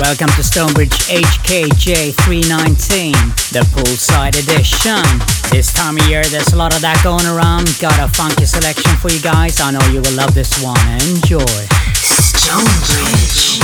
Welcome to Stonebridge HKJ 319, the poolside edition. This time of year, there's a lot of that going around. Got a funky selection for you guys. I know you will love this one. Enjoy. Stonebridge.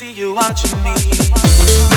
Let's watching it,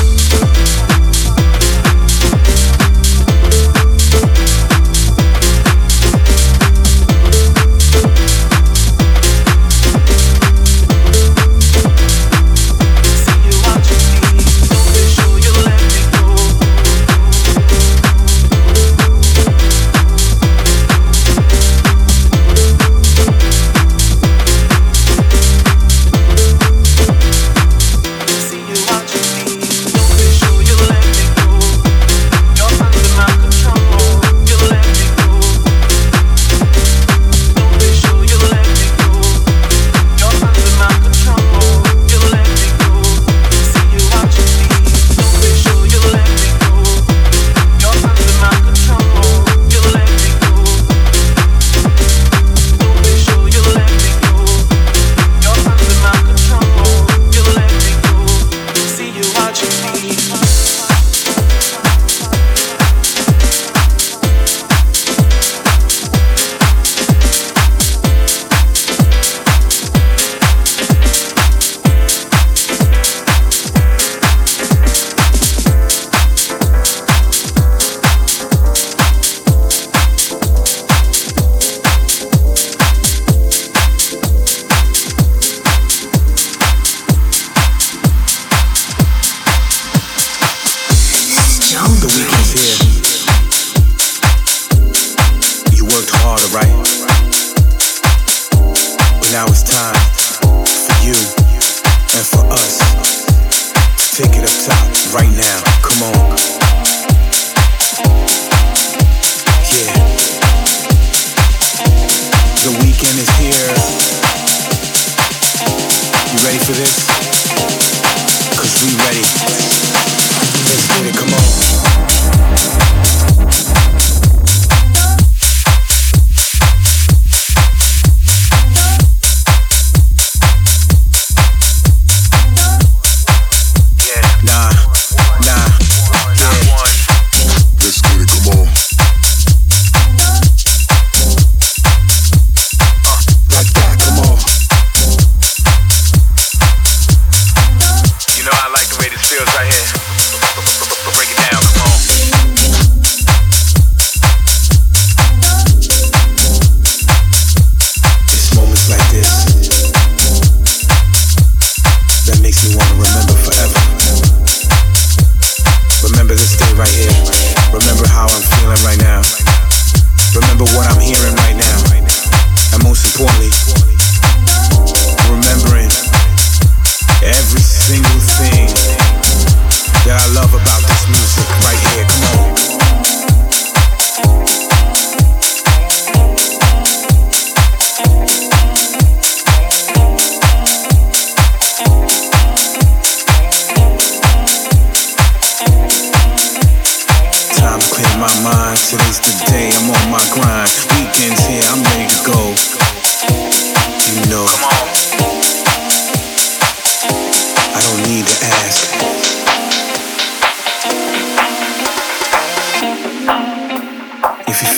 come on.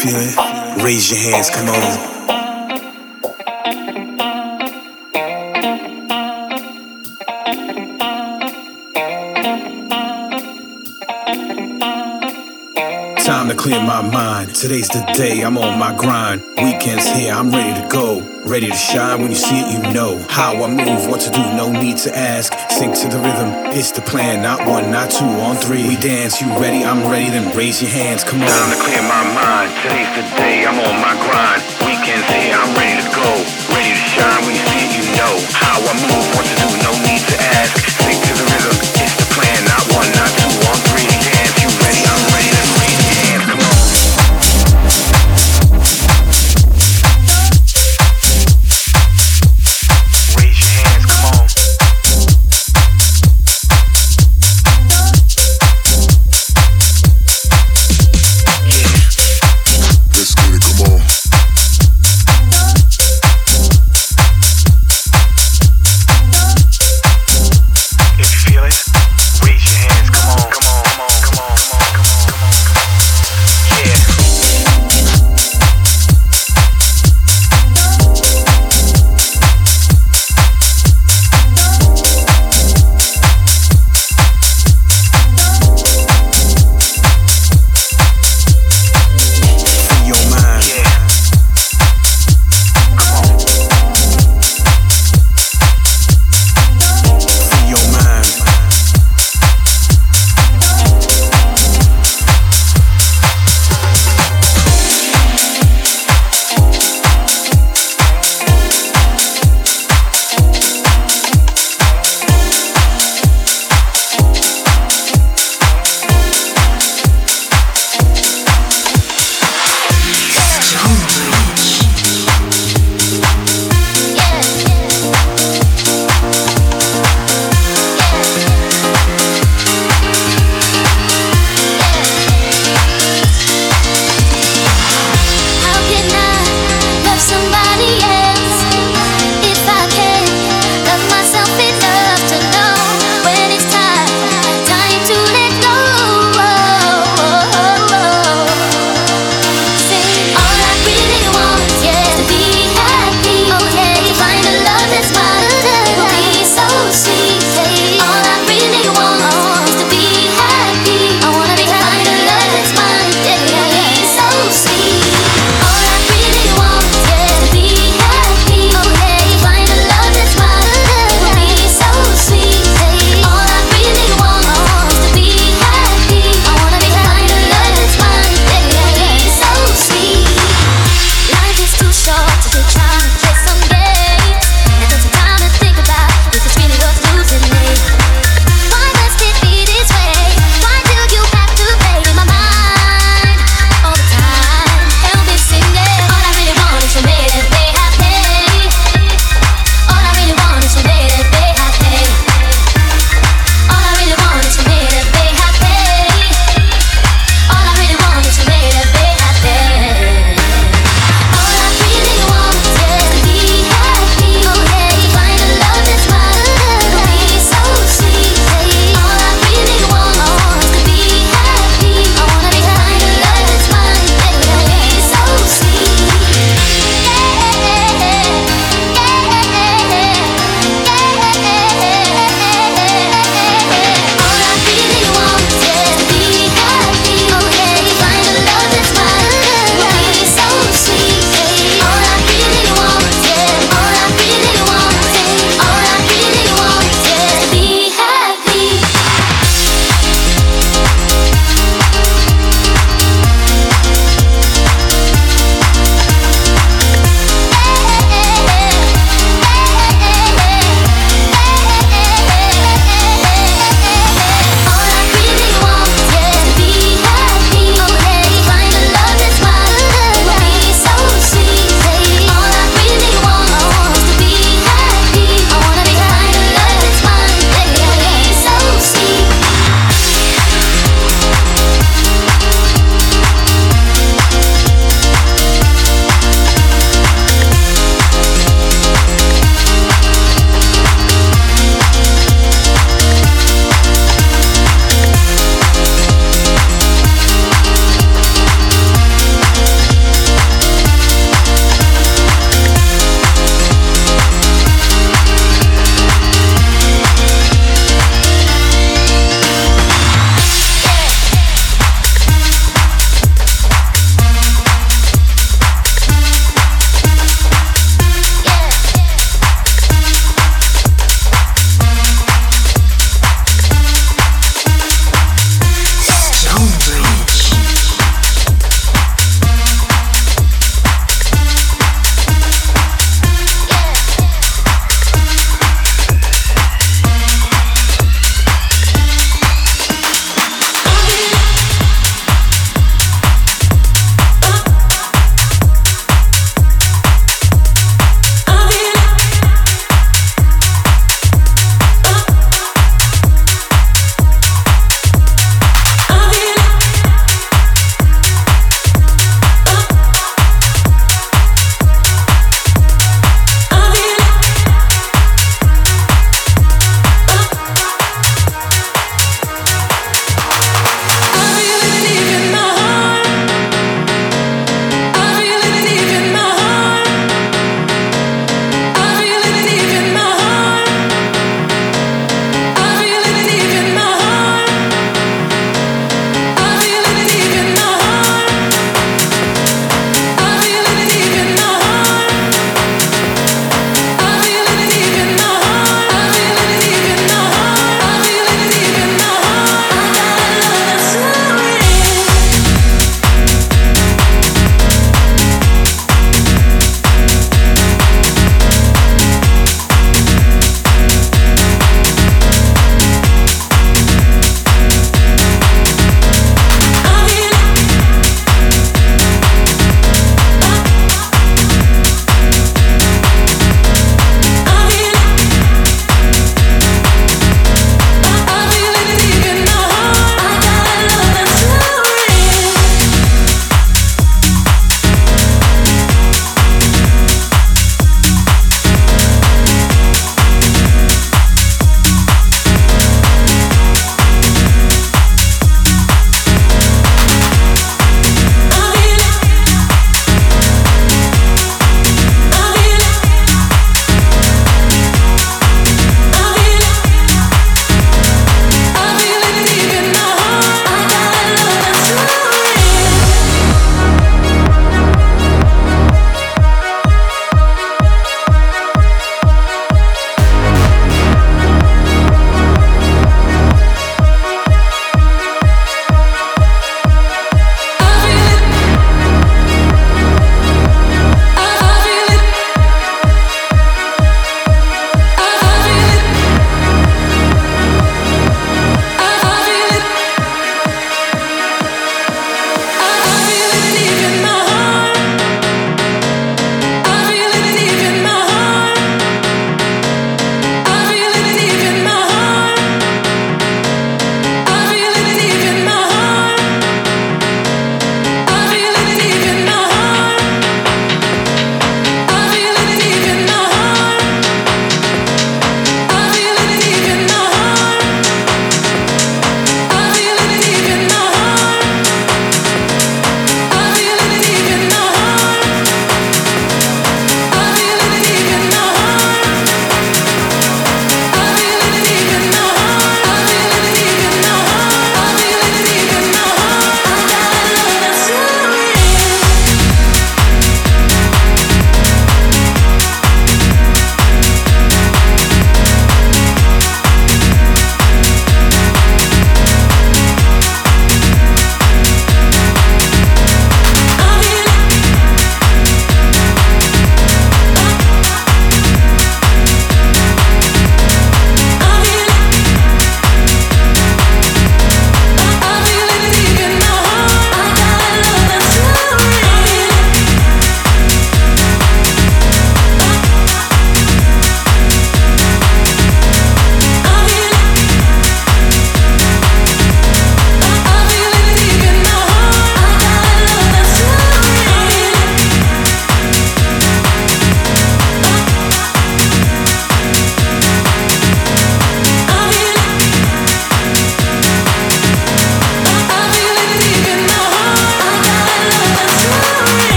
Feel it, raise your hands, come on. Clear my mind. Today's the day, I'm on my grind. Weekends here, I'm ready to go. Ready to shine when you see it, you know. How I move, what to do, no need to ask. Sink to the rhythm, it's the plan. Not one, not two, on three. We dance, you ready, I'm ready, then raise your hands, come on. Time to clear my mind. Today's the day, I'm on my grind. Weekends here, I'm ready to go. Ready to shine when you see it, you know. How I move, what to do,